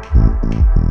Thank hum, you. Hum, hum,